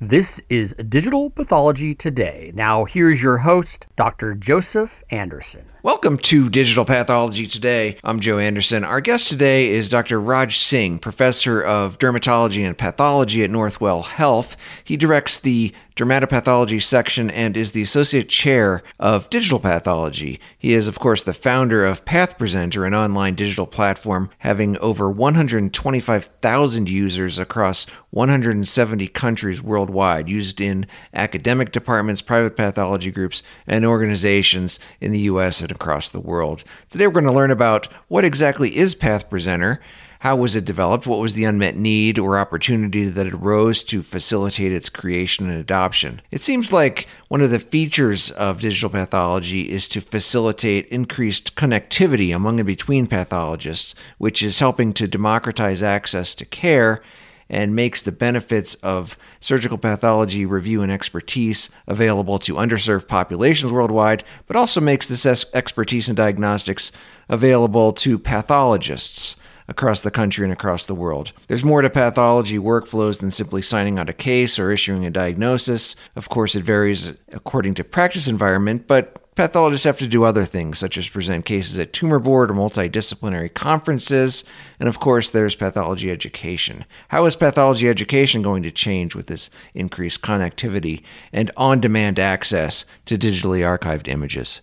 This is Digital Pathology Today. Now, here's your host, Dr. Joseph Anderson. Welcome to Digital Pathology Today. I'm Joe Anderson. Our guest today is Dr. Raj Singh, professor of dermatology and pathology at Northwell Health. He directs the dermatopathology section and is the associate chair of digital pathology. He is, of course, the founder of PathPresenter, an online digital platform having over 125,000 users across 170 countries worldwide, used in academic departments, private pathology groups, and organizations in the U.S. and across the world. Today we're going to learn about what exactly is PathPresenter, how was it developed, what was the unmet need or opportunity that arose to facilitate its creation and adoption. It seems like one of the features of digital pathology is to facilitate increased connectivity among and between pathologists, which is helping to democratize access to care and makes the benefits of surgical pathology review and expertise available to underserved populations worldwide, but also makes this expertise in diagnostics available to pathologists across the country and across the world. There's more to pathology workflows than simply signing out a case or issuing a diagnosis. Of course, it varies according to practice environment, but Pathologists have to do other things, such as present cases at tumor board or multidisciplinary conferences. And of course, there's pathology education. How is pathology education going to change with this increased connectivity and on demand access to digitally archived images?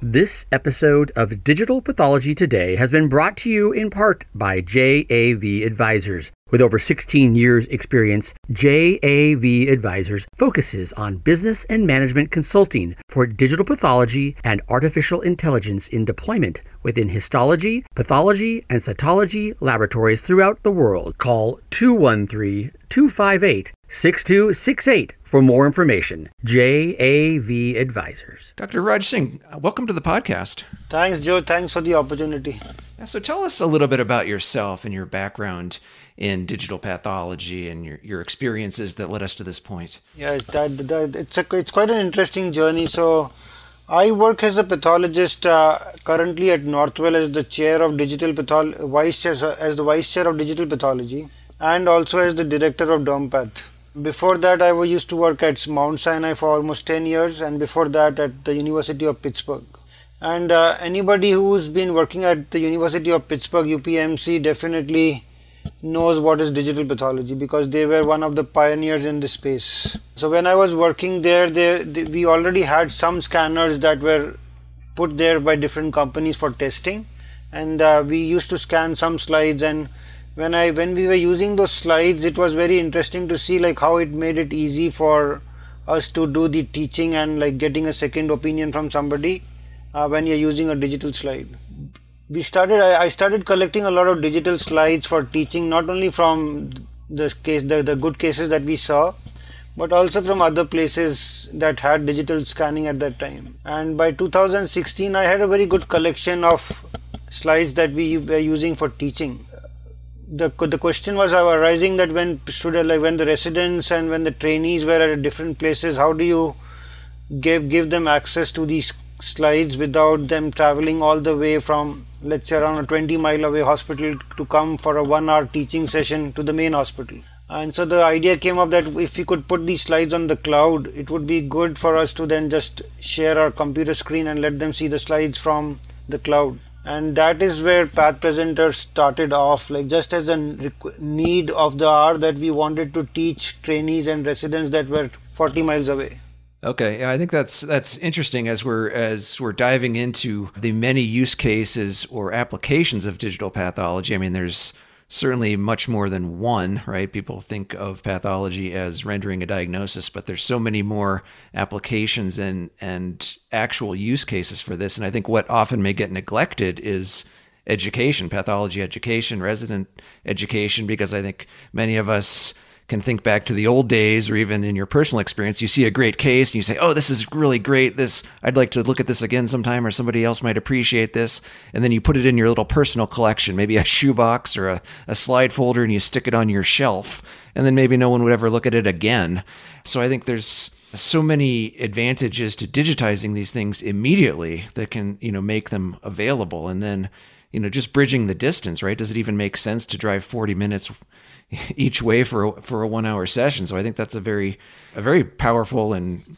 This episode of Digital Pathology Today has been brought to you in part by JAV Advisors. With over 16 years experience, JAV Advisors focuses on business and management consulting for digital pathology and artificial intelligence in deployment within histology, pathology, and cytology laboratories throughout the world. Call 213 258 6268 for more information. JAV Advisors. Dr. Raj Singh, welcome to the podcast. Thanks, Joe. Thanks for the opportunity. So tell us a little bit about yourself and your background in digital pathology and your, your experiences that led us to this point. Yeah, that, that, it's, a, it's quite an interesting journey. So, I work as a pathologist uh, currently at Northwell as the chair of digital pathology, vice chair, as the vice chair of digital pathology, and also as the director of DermPath. Before that, I was used to work at Mount Sinai for almost 10 years, and before that, at the University of Pittsburgh. And uh, anybody who's been working at the University of Pittsburgh, UPMC, definitely knows what is digital pathology because they were one of the pioneers in this space. So when I was working there, they, they, we already had some scanners that were put there by different companies for testing, and uh, we used to scan some slides. And when I when we were using those slides, it was very interesting to see like how it made it easy for us to do the teaching and like getting a second opinion from somebody uh, when you're using a digital slide. We started I, started collecting a lot of digital slides for teaching not only from the case the, the good cases that we saw but also from other places that had digital scanning at that time. And by 2016 i had a very good collection of slides that we were using for teaching the the question was arising that when like when the residents and when the trainees were at different places how do you give give them access to these slides without them traveling all the way from let's say around a 20 mile away hospital to come for a one hour teaching session to the main hospital? And so the idea came up that if we could put these slides on the cloud it would be good for us to then just share our computer screen and let them see the slides from the cloud and that is where PathPresenter started off like just as a need of the hour that we wanted to teach trainees and residents that were 40 miles away Okay, I think that's that's interesting as we're as we're diving into the many use cases or applications of digital pathology. I mean, there's certainly much more than one, right? People think of pathology as rendering a diagnosis, but there's so many more applications and and actual use cases for this. And I think what often may get neglected is education, pathology education, resident education, because I think many of us can think back to the old days or even in your personal experience you see a great case and you say oh this is really great. This i'd like to look at this again sometime or somebody else might appreciate this and then you put it in your little personal collection maybe a shoebox or a, a slide folder and you stick it on your shelf and then maybe no one would ever look at it again. So i think there's so many advantages to digitizing these things immediately that can you know make them available and then you know, just bridging the distance, right? Does it even make sense to drive 40 minutes each way for a, for a one hour session? So I think that's a very, a very powerful and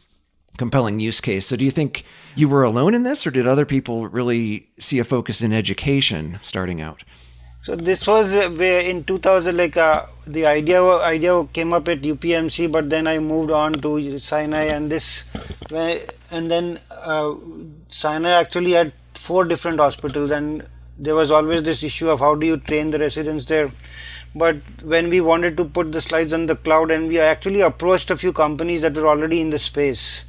compelling use case. So do you think you were alone in this or did other people really see a focus in education starting out? So this was where in 2000, like uh, the idea idea came up at UPMC, but then I moved on to Sinai, and this, and then uh, Sinai actually had four different hospitals, and there was always this issue of how do you train the residents there. But when we wanted to put the slides on the cloud, and we actually approached a few companies that were already in the space,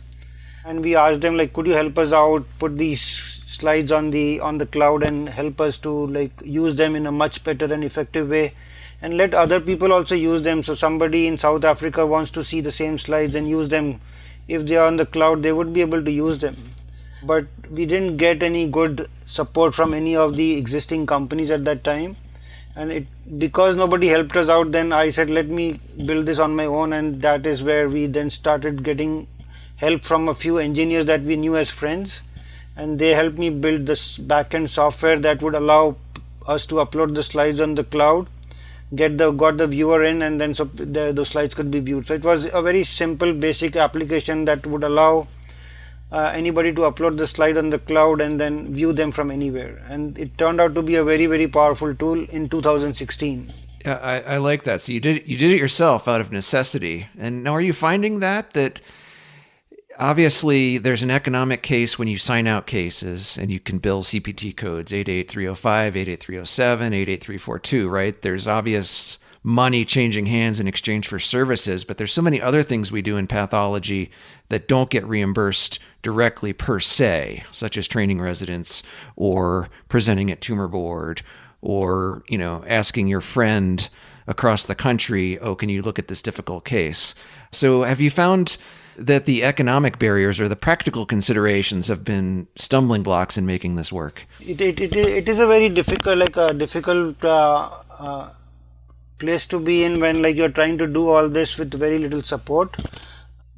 and we asked them like, could you help us out, put these slides on the on the cloud and help us to like use them in a much better and effective way. And let other people also use them. So somebody in south africa wants to see the same slides and use them. If they are on the cloud they would be able to use them but we didn't get any good support from any of the existing companies at that time. And it because nobody helped us out then i said let me build this on my own and that is where we then started getting help from a few engineers that we knew as friends. And they helped me build this backend software that would allow us to upload the slides on the cloud get the got the viewer in and then so the, the slides could be viewed. So it was a very simple basic application that would allow uh, anybody to upload the slide on the cloud and then view them from anywhere. And it turned out to be a very very powerful tool in 2016 yeah I, I like that. So you did you did it yourself out of necessity. And now are you finding that that obviously there's an economic case when you sign out cases and you can bill CPT codes 88305, 88307, 88342, right? There's obvious money changing hands in exchange for services, but there's so many other things we do in pathology that don't get reimbursed directly per se, such as training residents or presenting at tumor board or, you know, asking your friend across the country, "Oh, can you look at this difficult case?" So, have you found that the economic barriers or the practical considerations have been stumbling blocks in making this work? It, it, it, it is a very difficult, like a difficult uh, uh, place to be in when like you're trying to do all this with very little support.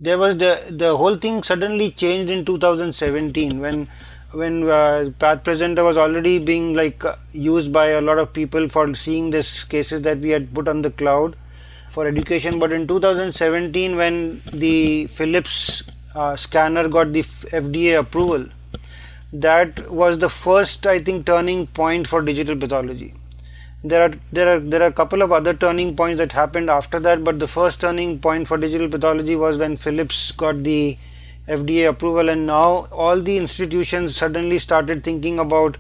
There was the the whole thing suddenly changed in 2017 when when uh, Path Presenter was already being like uh, used by a lot of people for seeing these cases that we had put on the cloud for education. But in 2017, when the Philips uh, scanner got the FDA approval, that was the first, I think, turning point for digital pathology. There are there are there are a couple of other turning points that happened after that, but the first turning point for digital pathology was when Philips got the FDA approval, and now all the institutions suddenly started thinking about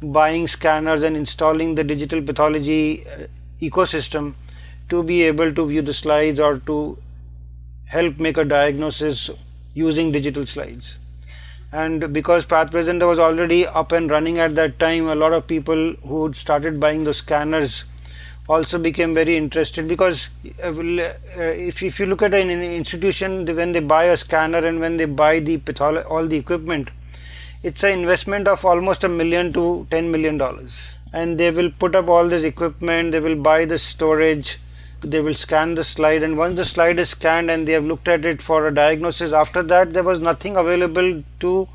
buying scanners and installing the digital pathology uh, ecosystem to be able to view the slides or to help make a diagnosis using digital slides. And because Path Presenter was already up and running at that time, a lot of people who started buying the scanners also became very interested because uh, uh, if, if you look at an institution when they buy a scanner and when they buy the all the equipment it's an investment of almost a million to 10 million dollars. And they will put up all this equipment they will buy the storage they will scan the slide and once the slide is scanned and they have looked at it for a diagnosis after that there was nothing available to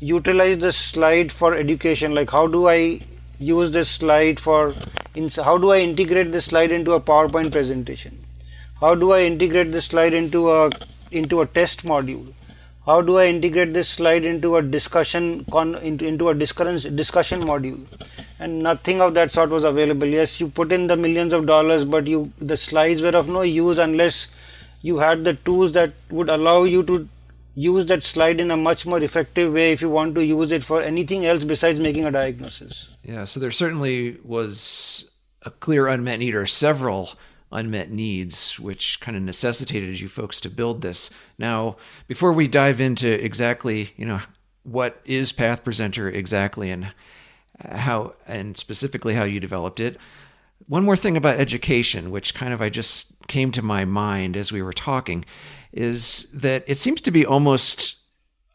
utilize the slide for education. Like how do i use this slide for how do i integrate this slide into a powerpoint presentation? How do i integrate this slide into a into a test module? How do I integrate this slide into a discussion con, into, into a discussion discussion module and nothing of that sort was available yes you put in the millions of dollars but you the slides were of no use unless you had the tools that would allow you to use that slide in a much more effective way if you want to use it for anything else besides making a diagnosis yeah so there certainly was a clear unmet need or several unmet needs, which kind of necessitated you folks to build this. Now, before we dive into exactly, you know, what is Path Presenter exactly and how, and specifically how you developed it, one more thing about education, which kind of I just came to my mind as we were talking, is that it seems to be almost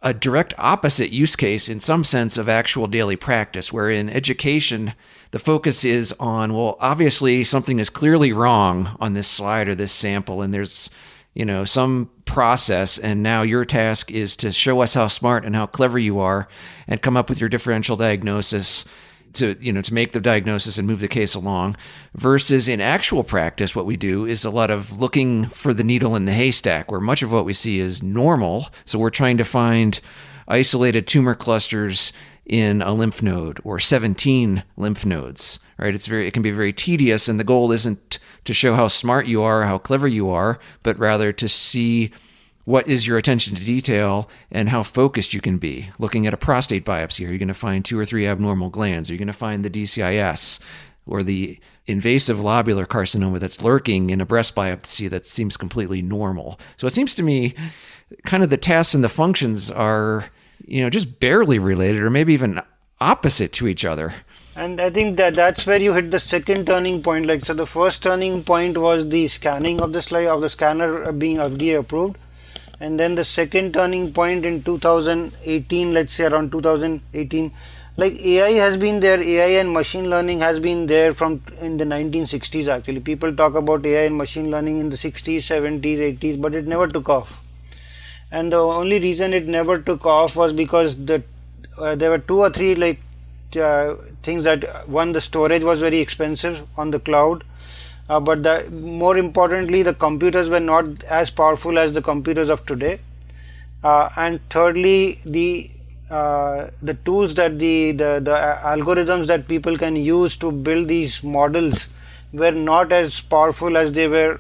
a direct opposite use case in some sense of actual daily practice, where in education, the focus is on, well, obviously something is clearly wrong on this slide or this sample, and there's, you know, some process, and now your task is to show us how smart and how clever you are and come up with your differential diagnosis to you know to make the diagnosis and move the case along versus in actual practice what we do is a lot of looking for the needle in the haystack where much of what we see is normal. So we're trying to find isolated tumor clusters in a lymph node or 17 lymph nodes right? It's very it can be very tedious and the goal isn't to show how smart you are how clever you are but rather to see what is your attention to detail and how focused you can be. Looking at a prostate biopsy, are you going to find two or three abnormal glands? Are you going to find the DCIS or the invasive lobular carcinoma that's lurking in a breast biopsy that seems completely normal? So it seems to me kind of the tasks and the functions are, you know, just barely related or maybe even opposite to each other. And I think that that's where you hit the second turning point. Like, so the first turning point was the scanning of the slide of the scanner being FDA approved. And then the second turning point in 2018 let's say around 2018 like ai has been there. Ai and machine learning has been there from in the 1960s actually. People talk about ai and machine learning in the 60s 70s 80s but it never took off. And the only reason it never took off was because the uh, there were two or three like uh, things that one the storage was very expensive on the cloud uh, but the, more importantly the computers were not as powerful as the computers of today. Uh, and thirdly the uh, the tools that the, the the algorithms that people can use to build these models were not as powerful as they were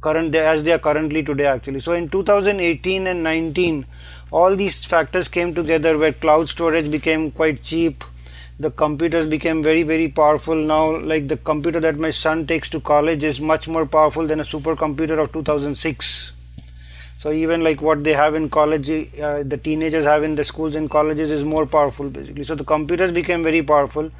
current as they are currently today actually. So in 2018 and 19 all these factors came together where cloud storage became quite cheap. The computers became very very powerful. Now like the computer that my son takes to college is much more powerful than a supercomputer of 2006 so even like what they have in college uh, the teenagers have in the schools and colleges is more powerful basically. So the computers became very powerful.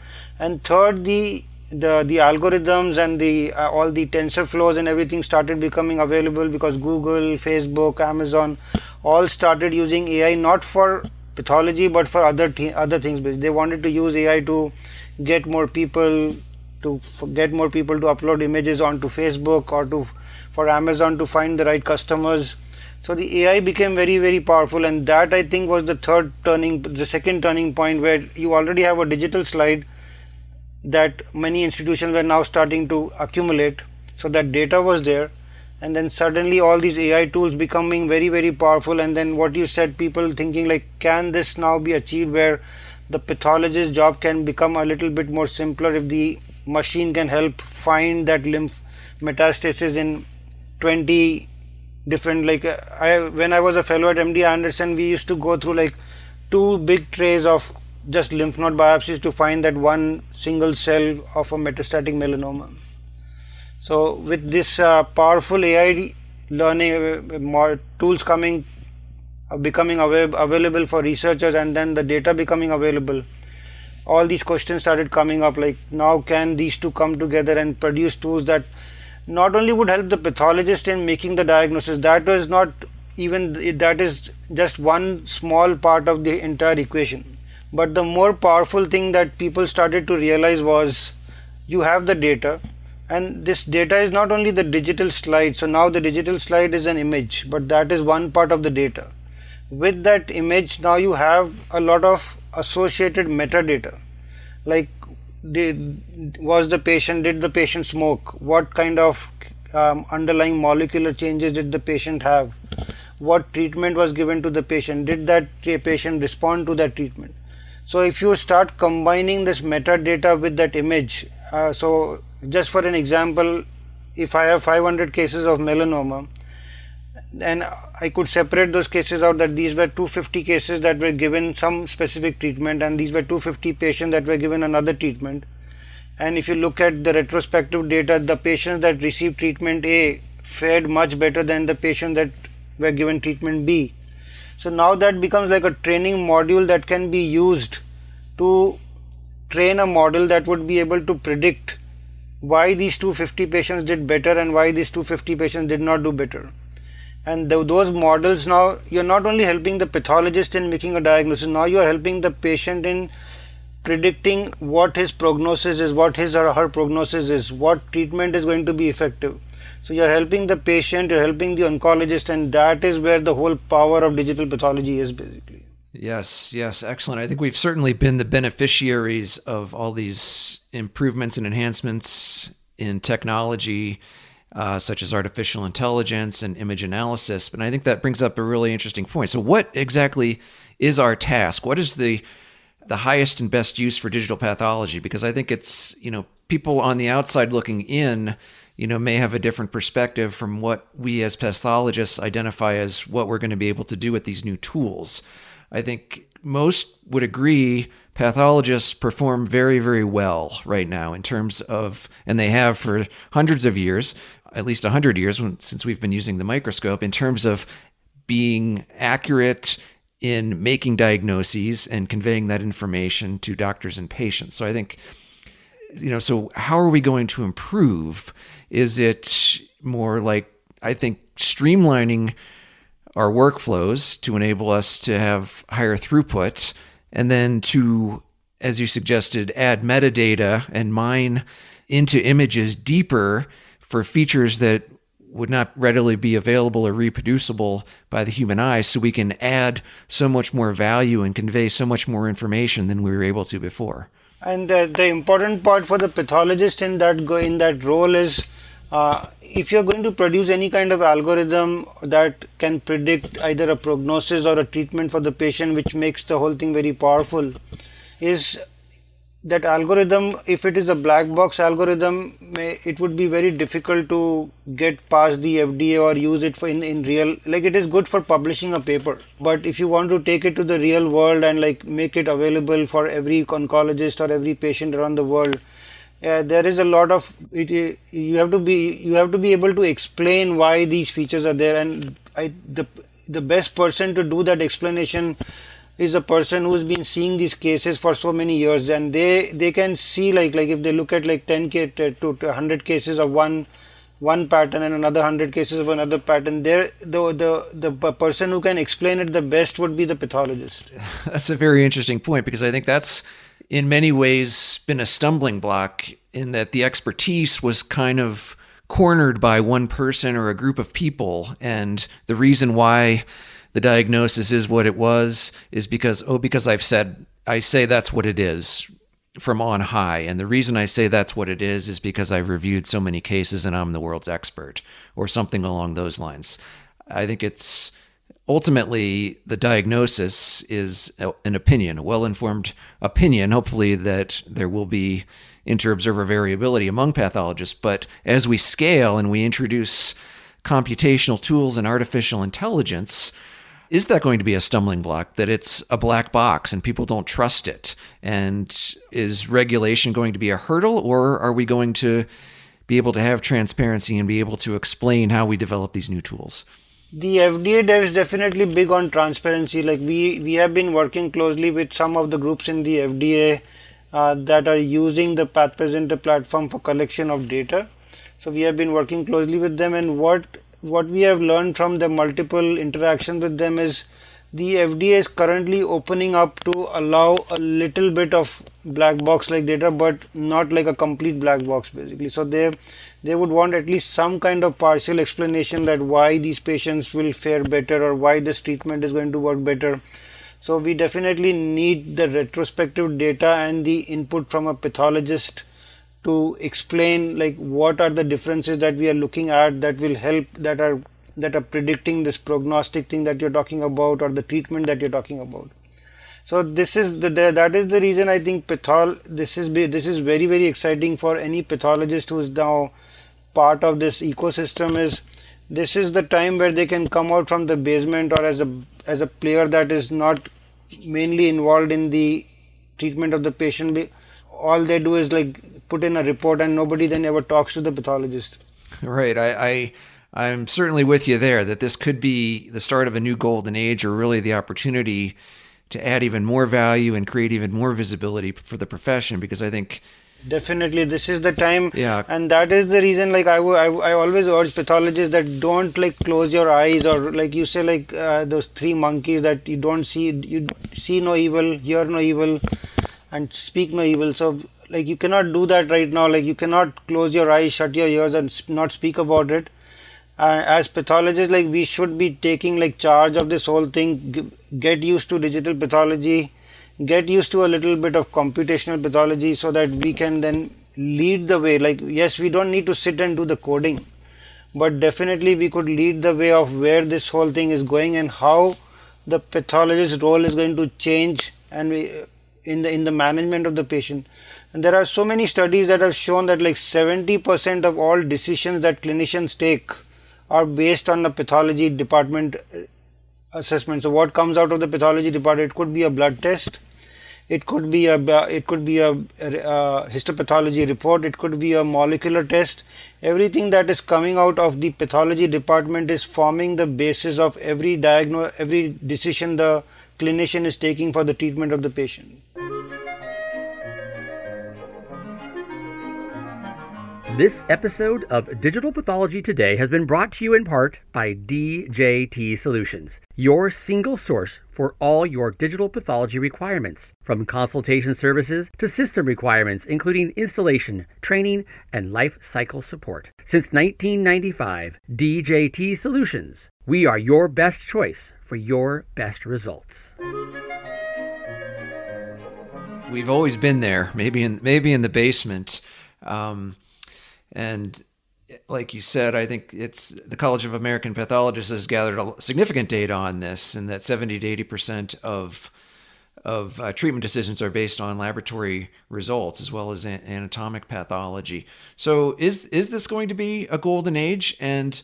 And third the the the algorithms and the uh, all the TensorFlows and everything started becoming available because google facebook amazon all started using ai not for pathology but for other th- other things. They wanted to use ai to get more people to f- get more people to upload images onto facebook or to for amazon to find the right customers. So the ai became very very powerful and that i think was the third turning the second turning point where you already have a digital slide that many institutions were now starting to accumulate. So that data was there. And then suddenly all these AI tools becoming very very powerful. And then what you said people thinking like can this now be achieved where the pathologist job can become a little bit more simpler if the machine can help find that lymph metastasis in 20 different like uh, I when I was a fellow at MD Anderson we used to go through like two big trays of just lymph node biopsies to find that one single cell of a metastatic melanoma so with this uh, powerful AI learning uh, more tools coming, uh, becoming av- available for researchers, and then the data becoming available, all these questions started coming up. Like now, can these two come together and produce tools that not only would help the pathologist in making the diagnosis, that was not even that is just one small part of the entire equation. But the more powerful thing that people started to realize was you have the data and this data is not only the digital slide. So now the digital slide is an image but that is one part of the data. With that image now you have a lot of associated metadata. Like did, was the patient did the patient smoke? What kind of um, underlying molecular changes did the patient have? What treatment was given to the patient? Did that patient respond to that treatment so if you start combining this metadata with that image uh, so just for an example, if I have 500 cases of melanoma, then I could separate those cases out that these were 250 cases that were given some specific treatment, and these were 250 patients that were given another treatment. And if you look at the retrospective data, the patients that received treatment A fared much better than the patients that were given treatment B. So now that becomes like a training module that can be used to train a model that would be able to predict why these 250 patients did better and why these 250 patients did not do better. And those models now, you're not only helping the pathologist in making a diagnosis, now you are helping the patient in predicting what his prognosis is, what his or her prognosis is, what treatment is going to be effective. So you're helping the patient, you're helping the oncologist, and that is where the whole power of digital pathology is basically. Yes, yes, excellent. I think we've certainly been the beneficiaries of all these improvements and enhancements in technology, uh, such as artificial intelligence and image analysis. But I think that brings up a really interesting point. So, what exactly is our task? What is the the highest and best use for digital pathology? Because I think it's you know people on the outside looking in you know, may have a different perspective from what we as pathologists identify as what we're going to be able to do with these new tools. I think most would agree pathologists perform very, very well right now in terms of, and they have for hundreds of years, at least 100 years since we've been using the microscope, in terms of being accurate in making diagnoses and conveying that information to doctors and patients. So I think, you know, so how are we going to improve? Is it more like, I think, streamlining our workflows to enable us to have higher throughput, and then to, as you suggested, add metadata and mine into images deeper for features that would not readily be available or reproducible by the human eye so we can add so much more value and convey so much more information than we were able to before. And uh, the important part for the pathologist in that go in that role is uh, if you're going to produce any kind of algorithm that can predict either a prognosis or a treatment for the patient, which makes the whole thing very powerful, is that algorithm, if it is a black box algorithm, it would be very difficult to get past the FDA or use it for in, in real, like it is good for publishing a paper. But if you want to take it to the real world and like make it available for every oncologist or every patient around the world, uh, there is a lot of it, you have to be you have to be able to explain why these features are there. And I, the the best person to do that explanation is a person who's been seeing these cases for so many years. And they they can see like like if they look at like 10 k to, to 100 cases of one one pattern and another 100 cases of another pattern there the the the person who can explain it the best would be the pathologist. That's a very interesting point because i think that's in many ways been a stumbling block in that the expertise was kind of cornered by one person or a group of people. And the reason why the diagnosis is what it was is because, oh, because I've said, I say that's what it is from on high. And the reason I say that's what it is is because I've reviewed so many cases and I'm the world's expert or something along those lines. I think it's ultimately the diagnosis is an opinion, a well informed opinion, hopefully, that there will be inter observer variability among pathologists. But as we scale and we introduce computational tools and artificial intelligence, is that going to be a stumbling block that it's a black box and people don't trust it? And is regulation going to be a hurdle, or are we going to be able to have transparency and be able to explain how we develop these new tools? The FDA is definitely big on transparency. Like we we have been working closely with some of the groups in the FDA uh, that are using the Path PathPresenter platform for collection of data. So we have been working closely with them, and what what we have learned from the multiple interactions with them is the FDA is currently opening up to allow a little bit of black box like data, but not like a complete black box basically. So they they would want at least some kind of partial explanation that why these patients will fare better or why this treatment is going to work better. So we definitely need the retrospective data and the input from a pathologist to explain like what are the differences that we are looking at that will help that are that are predicting this prognostic thing that you're talking about or the treatment that you're talking about so this is the, the, that is the reason i think pathol this is this is very very exciting for any pathologist who is now part of this ecosystem is this is the time where they can come out from the basement or as a as a player that is not mainly involved in the treatment of the patient. All they do is like put in a report and nobody then ever talks to the pathologist. Right. I, I I'm certainly with you there that this could be the start of a new golden age or really the opportunity to add even more value and create even more visibility for the profession because I think definitely this is the time. Yeah. And that is the reason like I, I, I always urge pathologists that don't like close your eyes or like you say like uh, those three monkeys that you don't see you see no evil hear no evil and speak no evil. So like you cannot do that right now. Like you cannot close your eyes shut your ears and not speak about it uh, as pathologists like we should be taking like charge of this whole thing g- get used to digital pathology get used to a little bit of computational pathology so that we can then lead the way. Like yes we don't need to sit and do the coding but definitely we could lead the way of where this whole thing is going and how the pathologist's role is going to change and we, in the in the management of the patient. And there are so many studies that have shown that like 70% of all decisions that clinicians take are based on the pathology department uh, assessment. So what comes out of the pathology department it could be a blood test it could be a it could be a, a, histopathology report it could be a molecular test. Everything that is coming out of the pathology department is forming the basis of every diagnose every decision the clinician is taking for the treatment of the patient This episode of Digital Pathology Today has been brought to you in part by DJT Solutions, your single source for all your digital pathology requirements, from consultation services to system requirements, including installation, training, and life cycle support. Since 1995, DJT Solutions, we are your best choice for your best results. We've always been there, maybe in maybe in the basement. Um, and like you said, I think it's the College of American Pathologists has gathered significant data on this, and that 70 to 80 percent of of uh, treatment decisions are based on laboratory results as well as a- anatomic pathology. So, is is this going to be a golden age? And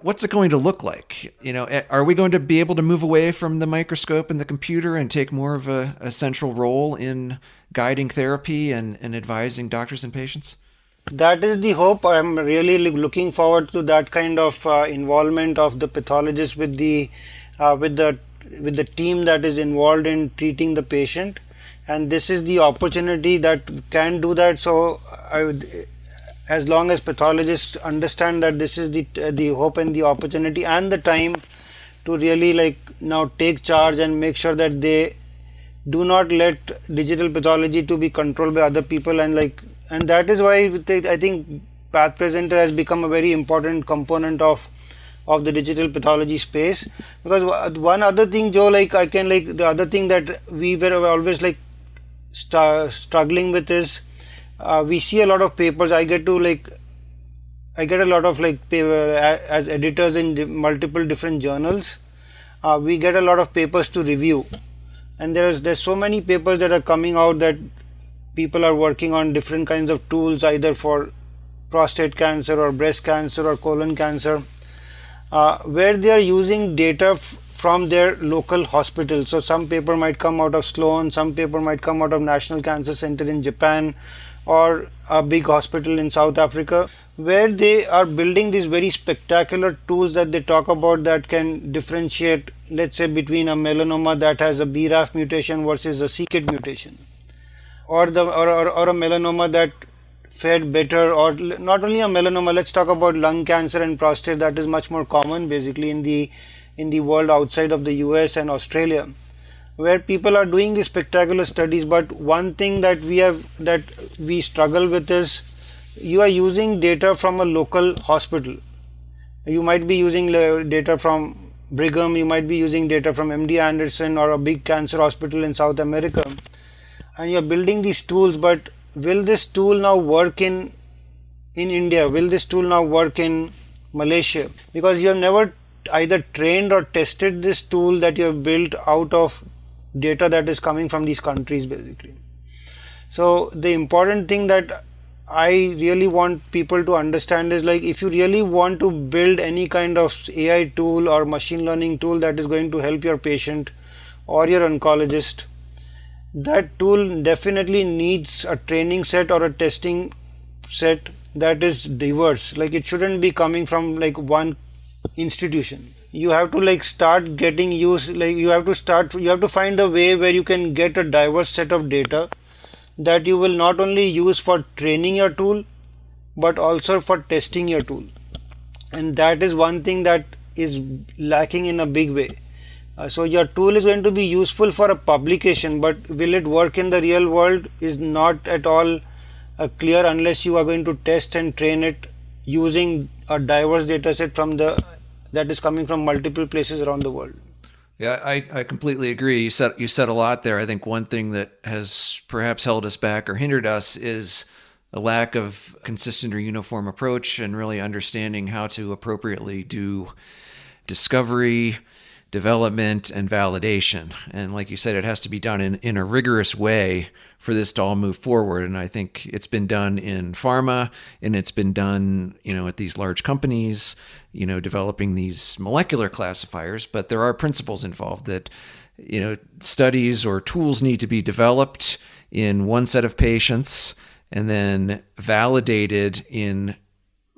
what's it going to look like? You know, are we going to be able to move away from the microscope and the computer and take more of a, a central role in guiding therapy and, and advising doctors and patients? That is the hope. I'm really looking forward to that kind of uh, involvement of the pathologist with the uh, with the with the team that is involved in treating the patient, and this is the opportunity that can do that. So I would, as long as pathologists understand that this is the the hope and the opportunity and the time to really like now take charge and make sure that they do not let digital pathology to be controlled by other people and like and that is why I think Path Presenter has become a very important component of of the digital pathology space. Because one other thing joe like i can like the other thing that we were always like st- struggling with is uh, we see a lot of papers. I get to like i get a lot of like paper, as editors in multiple different journals. Uh, we get a lot of papers to review. And there's there's so many papers that are coming out that people are working on different kinds of tools either for prostate cancer or breast cancer or colon cancer uh, where they are using data f- from their local hospital. So some paper might come out of sloan some paper might come out of national cancer center in japan or a big hospital in south africa where they are building these very spectacular tools that they talk about that can differentiate let's say between a melanoma that has a braf mutation versus a c-kit mutation or the or, or, or a melanoma that fared better or not only a melanoma let's talk about lung cancer and prostate that is much more common basically in the in the world outside of the US and Australia where people are doing these spectacular studies. But one thing that we have that we struggle with is you are using data from a local hospital. You might be using data from Brigham you might be using data from MD Anderson or a big cancer hospital in South America and you're building these tools but will this tool now work in in india? Will this tool now work in malaysia? Because you have never either trained or tested this tool that you have built out of data that is coming from these countries basically. So the important thing that i really want people to understand is like if you really want to build any kind of ai tool or machine learning tool that is going to help your patient or your oncologist that tool definitely needs a training set or a testing set that is diverse. Like it shouldn't be coming from like one institution. You have to like start getting used like you have to start you have to find a way where you can get a diverse set of data that you will not only use for training your tool but also for testing your tool. And that is one thing that is lacking in a big way uh, so your tool is going to be useful for a publication, but will it work in the real world is not at all uh, clear unless you are going to test and train it using a diverse data set from the that is coming from multiple places around the world. Yeah, I, I completely agree. You said you said a lot there. I think one thing that has perhaps held us back or hindered us is a lack of consistent or uniform approach and really understanding how to appropriately do discovery, development, and validation. And like you said, it has to be done in, in a rigorous way for this to all move forward. And I think it's been done in pharma and it's been done, you know, at these large companies, you know, developing these molecular classifiers. But there are principles involved that, you know, studies or tools need to be developed in one set of patients and then validated in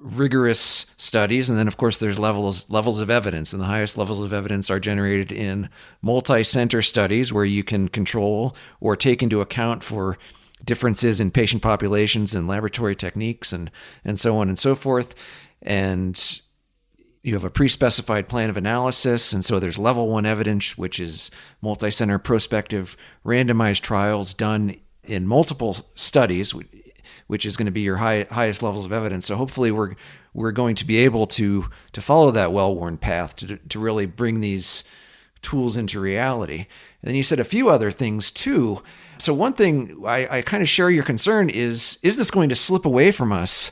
rigorous studies and then of course there's levels levels of evidence and the highest levels of evidence are generated in multi-center studies where you can control or take into account for differences in patient populations and laboratory techniques and and so on and so forth. And you have a pre-specified plan of analysis and so there's level 1 evidence which is multi-center prospective randomized trials done in multiple studies which is going to be your high, highest levels of evidence. So hopefully we're we're going to be able to to follow that well-worn path to to really bring these tools into reality. And then you said a few other things too. So one thing I, I kind of share your concern is is this going to slip away from us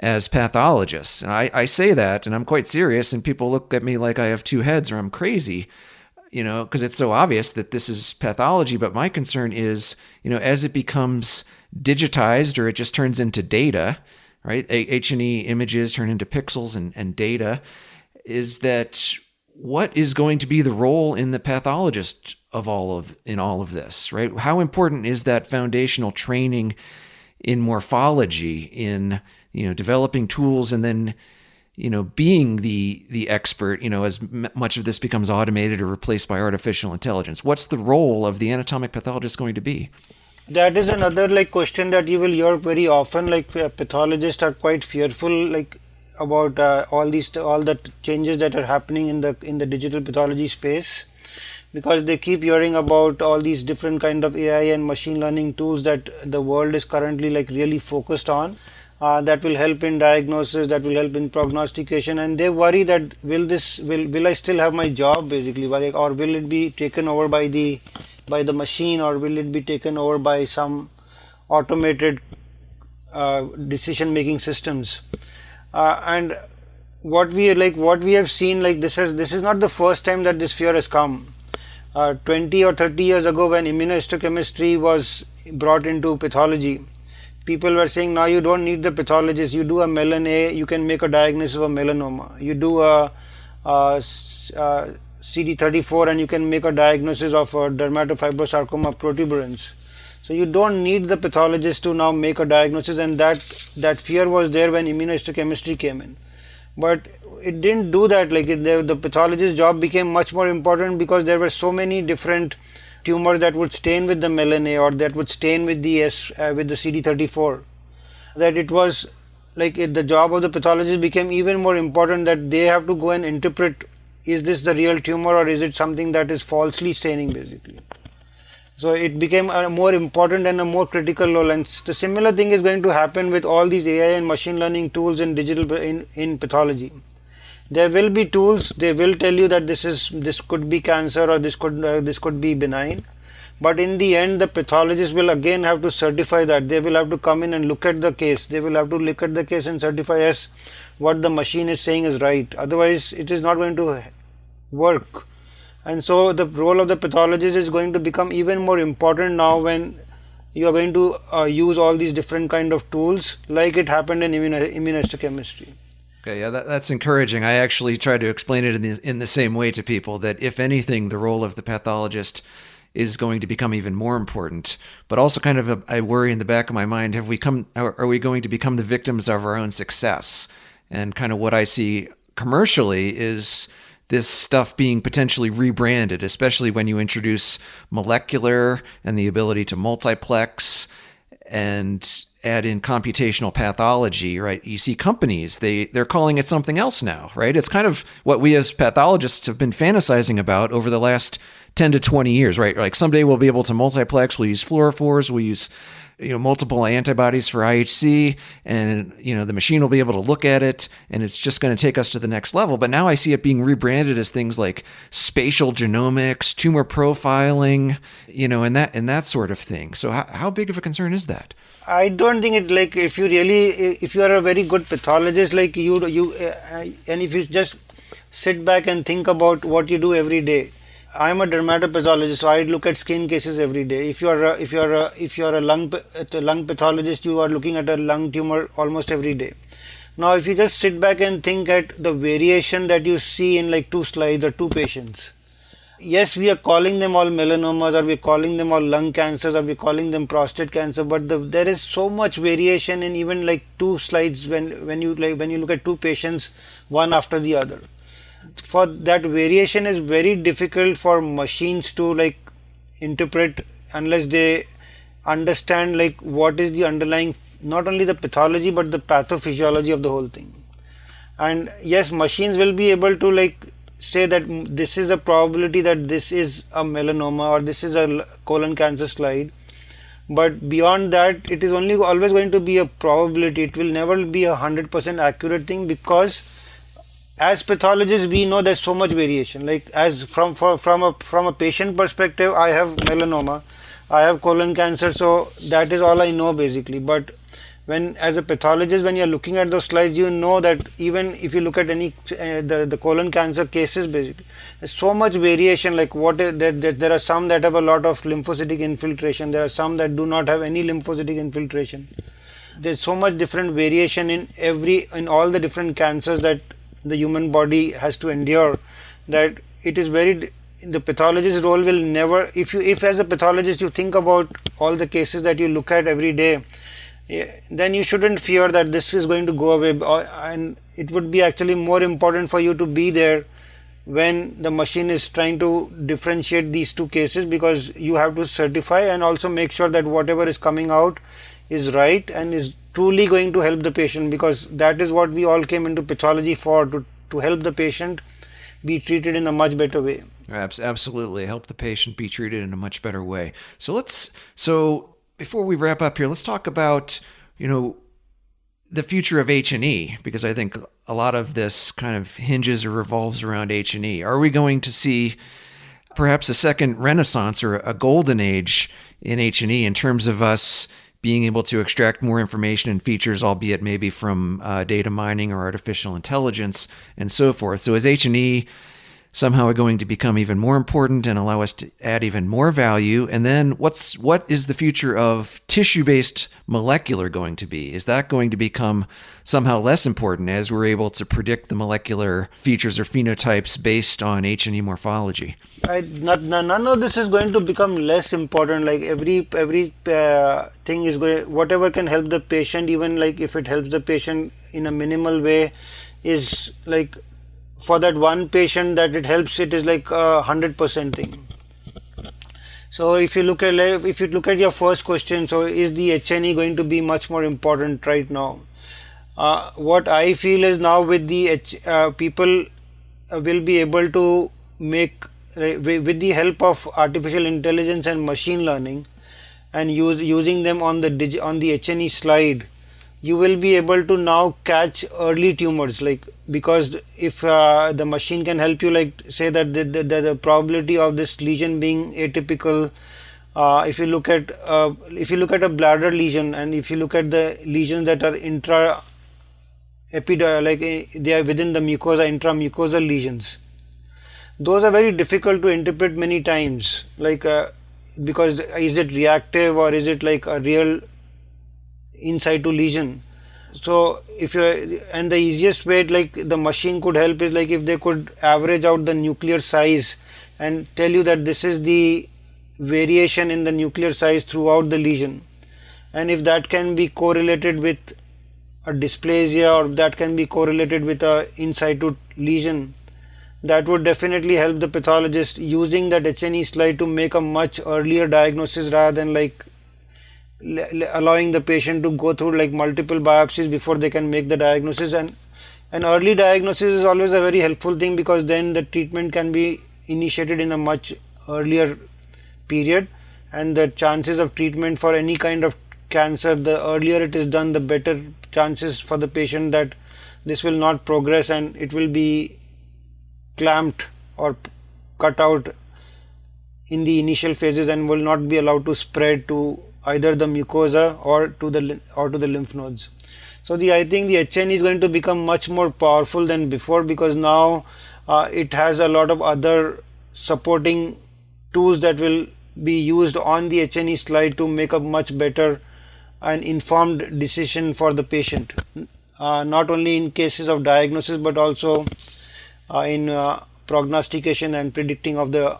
as pathologists? And I, I say that and I'm quite serious and people look at me like I have two heads or I'm crazy you know, because it's so obvious that this is pathology. But my concern is, you know, as it becomes digitized or it just turns into data, right? H&E images turn into pixels and, and data, is that what is going to be the role in the pathologist of all of in all of this, right? How important is that foundational training in morphology, in you know, developing tools and then you know being the the expert you know as m- much of this becomes automated or replaced by artificial intelligence what's the role of the anatomic pathologist going to be that is another like question that you will hear very often like pathologists are quite fearful like about uh, all these all the changes that are happening in the in the digital pathology space because they keep hearing about all these different kind of ai and machine learning tools that the world is currently like really focused on uh, that will help in diagnosis that will help in prognostication and they worry that will this will will i still have my job basically or will it be taken over by the by the machine or will it be taken over by some automated uh, decision making systems? Uh, and what we like what we have seen like this is this is not the first time that this fear has come. Uh, 20 or 30 years ago when immunohistochemistry was brought into pathology people were saying now you don't need the pathologist. You do a Melan-A. You can make a diagnosis of a melanoma. You do a, a, a CD34 and you can make a diagnosis of a dermatofibrosarcoma protuberans. So you don't need the pathologist to now make a diagnosis and that that fear was there when immunohistochemistry came in. But it didn't do that like it, the, the pathologist's job became much more important because there were so many different tumors that would stain with the Melan-A or that would stain with the S uh, with the CD34 that it was like it, the job of the pathologist became even more important that they have to go and interpret is this the real tumor or is it something that is falsely staining basically? So it became a more important and a more critical role. And the similar thing is going to happen with all these ai and machine learning tools in digital in, in pathology. There will be tools they will tell you that this is this could be cancer or this could uh, this could be benign but in the end the pathologist will again have to certify that. They will have to come in and look at the case. They will have to look at the case and certify yes what the machine is saying is right. Otherwise it is not going to work. And so the role of the pathologist is going to become even more important now when you are going to uh, use all these different kind of tools like it happened in immuno- immunohistochemistry. Okay yeah that, that's encouraging. I actually try to explain it in the, in the same way to people that if anything the role of the pathologist is going to become even more important but also kind of a, I worry in the back of my mind have we come are we going to become the victims of our own success and kind of what i see commercially is this stuff being potentially rebranded, especially when you introduce molecular and the ability to multiplex and add in computational pathology, right? You see companies, they they're calling it something else now, right? It's kind of what we as pathologists have been fantasizing about over the last 10 to 20 years, right? Like someday we'll be able to multiplex, we'll use fluorophores, we'll use you know multiple antibodies for IHC and you know the machine will be able to look at it and it's just going to take us to the next level. But now I see it being rebranded as things like spatial genomics tumor profiling you know and that and that sort of thing. So how, how big of a concern is that? I don't think it like if you really if you are a very good pathologist like you you uh, and if you just sit back and think about what you do every day I'm a dermatopathologist, so I look at skin cases every day. If you are a, if you are a, if you are a lung a lung pathologist, you are looking at a lung tumor almost every day. Now, if you just sit back and think at the variation that you see in like two slides or two patients, yes, we are calling them all melanomas, or we're calling them all lung cancers, or we're calling them prostate cancer, but the, there is so much variation in even like two slides when when you like when you look at two patients, one after the other for that variation is very difficult for machines to like interpret unless they understand like what is the underlying not only the pathology but the pathophysiology of the whole thing. And yes machines will be able to like say that this is a probability that this is a melanoma or this is a colon cancer slide. But beyond that it is only always going to be a probability. It will never be a 100% accurate thing because as pathologists we know there's so much variation. Like as from for, from a from a patient perspective i have melanoma i have colon cancer so that is all i know basically. But when as a pathologist when you're looking at those slides you know that even if you look at any uh, the the colon cancer cases basically there's so much variation. Like what is, that, that there are some that have a lot of lymphocytic infiltration. There are some that do not have any lymphocytic infiltration. There's so much different variation in every in all the different cancers that the human body has to endure that it is very the pathologist's role will never if you if as a pathologist you think about all the cases that you look at every day then you shouldn't fear that this is going to go away and it would be actually more important for you to be there when the machine is trying to differentiate these two cases because you have to certify and also make sure that whatever is coming out is right and is truly going to help the patient because that is what we all came into pathology for to, to help the patient be treated in a much better way. Absolutely. Help the patient be treated in a much better way. So let's so before we wrap up here let's talk about you know the future of h&e because i think a lot of this kind of hinges or revolves around h&e are we going to see perhaps a second renaissance or a golden age in h&e in terms of us being able to extract more information and features, albeit maybe from uh, data mining or artificial intelligence and so forth. So as H&E somehow are going to become even more important and allow us to add even more value? And then what's what is the future of tissue-based molecular going to be? Is that going to become somehow less important as we're able to predict the molecular features or phenotypes based on H&E morphology? I, not, none of this is going to become less important. Like every every uh, thing is going, whatever can help the patient, even like if it helps the patient in a minimal way, is like for that one patient that it helps it is like a hundred percent thing. So if you look at if you look at your first question so is the H&E going to be much more important right now? Uh, what i feel is now with the H, uh, people uh, will be able to make uh, with the help of artificial intelligence and machine learning and use using them on the on the H&E slide you will be able to now catch early tumors like because if uh, the machine can help you like say that the, the, the probability of this lesion being atypical uh, if you look at uh, if you look at a bladder lesion and if you look at the lesions that are intra epithelial like eh, they are within the mucosa intramucosal lesions those are very difficult to interpret many times. Like uh, because is it reactive or is it like a real in situ lesion. So if you and the easiest way like the machine could help is like if they could average out the nuclear size and tell you that this is the variation in the nuclear size throughout the lesion. And if that can be correlated with a dysplasia or that can be correlated with a in situ lesion that would definitely help the pathologist using that H&E slide to make a much earlier diagnosis rather than like allowing the patient to go through like multiple biopsies before they can make the diagnosis. And an early diagnosis is always a very helpful thing because then the treatment can be initiated in a much earlier period. And the chances of treatment for any kind of cancer the earlier it is done the better chances for the patient that this will not progress and it will be clamped or cut out in the initial phases and will not be allowed to spread to either the mucosa or to the or to the lymph nodes so the i think the H&E is going to become much more powerful than before because now uh, it has a lot of other supporting tools that will be used on the H&E slide to make a much better and informed decision for the patient uh, not only in cases of diagnosis but also uh, in uh, prognostication and predicting of the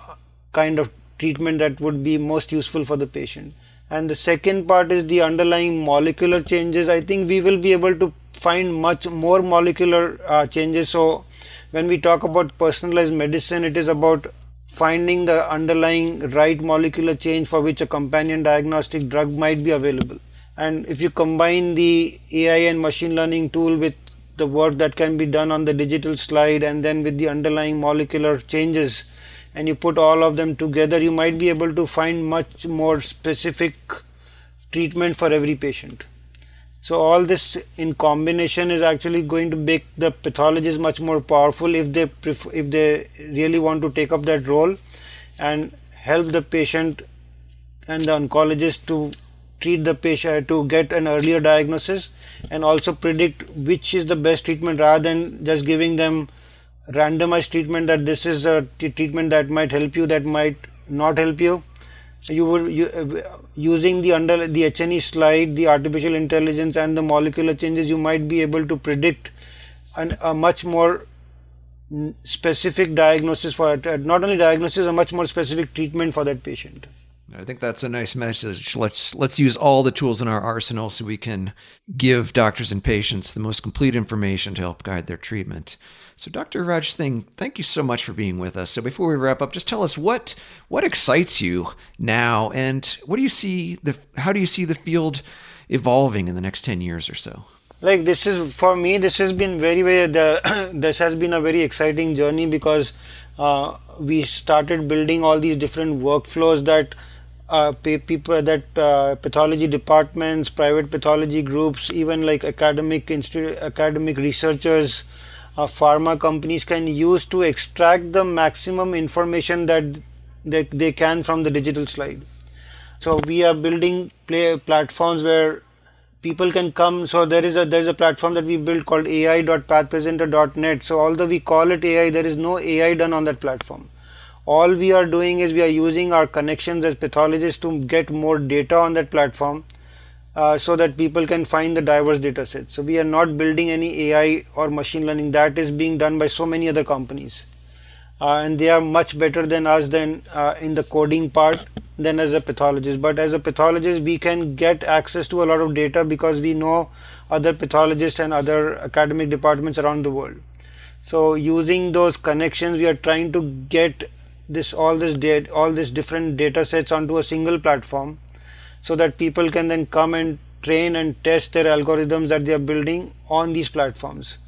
kind of treatment that would be most useful for the patient. And the second part is the underlying molecular changes. I think we will be able to find much more molecular uh, changes. So, when we talk about personalized medicine, it is about finding the underlying right molecular change for which a companion diagnostic drug might be available. And if you combine the AI and machine learning tool with the work that can be done on the digital slide and then with the underlying molecular changes, and you put all of them together, you might be able to find much more specific treatment for every patient. So all this in combination is actually going to make the pathologist much more powerful if they prefer, if they really want to take up that role and help the patient and the oncologist to treat the patient to get an earlier diagnosis and also predict which is the best treatment rather than just giving them randomized treatment that this is a treatment that might help you that might not help you So you would you, uh, using the under the H&E slide the artificial intelligence and the molecular changes you might be able to predict an, a much more specific diagnosis for it, uh, not only diagnosis a much more specific treatment for that patient I think that's a nice message. Let's let's use all the tools in our arsenal so we can give doctors and patients the most complete information to help guide their treatment. So, Dr. Raj Singh, thank you so much for being with us. So, before we wrap up, just tell us what what excites you now, and what do you see the how do you see the field evolving in the next ten years or so? Like this is for me, this has been very very the this has been a very exciting journey because uh, we started building all these different workflows that uh, people that uh, pathology departments, private pathology groups, even like academic institute, academic researchers, pharma companies can use to extract the maximum information that they, they can from the digital slide. So we are building play platforms where people can come. So there is a there is a platform that we built called AI.pathpresenter.net. So although we call it AI, there is no AI done on that platform all we are doing is we are using our connections as pathologists to get more data on that platform uh, so that people can find the diverse data sets. So we are not building any AI or machine learning that is being done by so many other companies. Uh, and they are much better than us than uh, in the coding part than as a pathologist. But as a pathologist, we can get access to a lot of data because we know other pathologists and other academic departments around the world. So using those connections, we are trying to get this all this data all these different data sets onto a single platform so that people can then come and train and test their algorithms that they are building on these platforms.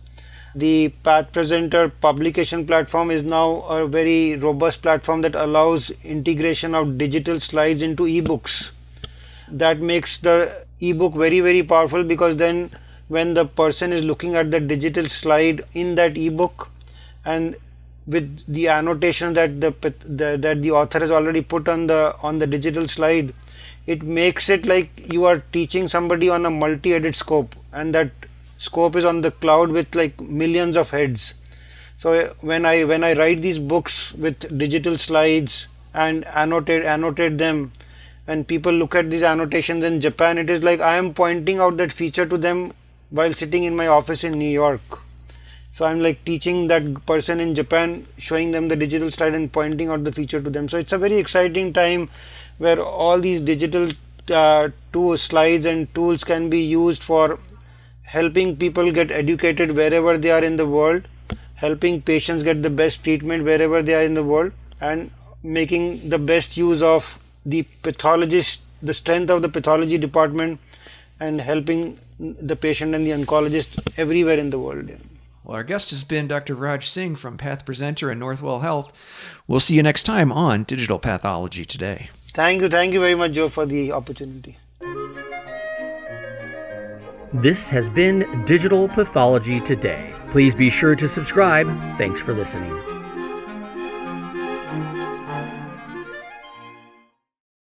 The path presenter publication platform is now a very robust platform that allows integration of digital slides into ebooks. That makes the ebook very very powerful because then when the person is looking at the digital slide in that ebook and with the annotation that the, the, that the author has already put on the on the digital slide it makes it like you are teaching somebody on a multi-headed scope and that scope is on the cloud with like millions of heads. So when i when i write these books with digital slides and annotate annotate them and people look at these annotations in japan it is like i am pointing out that feature to them while sitting in my office in new york so I'm like teaching that person in Japan, showing them the digital slide and pointing out the feature to them. So it's a very exciting time where all these digital uh, slides and tools can be used for helping people get educated wherever they are in the world, helping patients get the best treatment wherever they are in the world, and making the best use of the pathologist, the strength of the pathology department, and helping the patient and the oncologist everywhere in the world. Well, our guest has been Dr. Raj Singh from Path Presenter and Northwell Health. We'll see you next time on Digital Pathology Today. Thank you. Thank you very much, Joe, for the opportunity. This has been Digital Pathology Today. Please be sure to subscribe. Thanks for listening.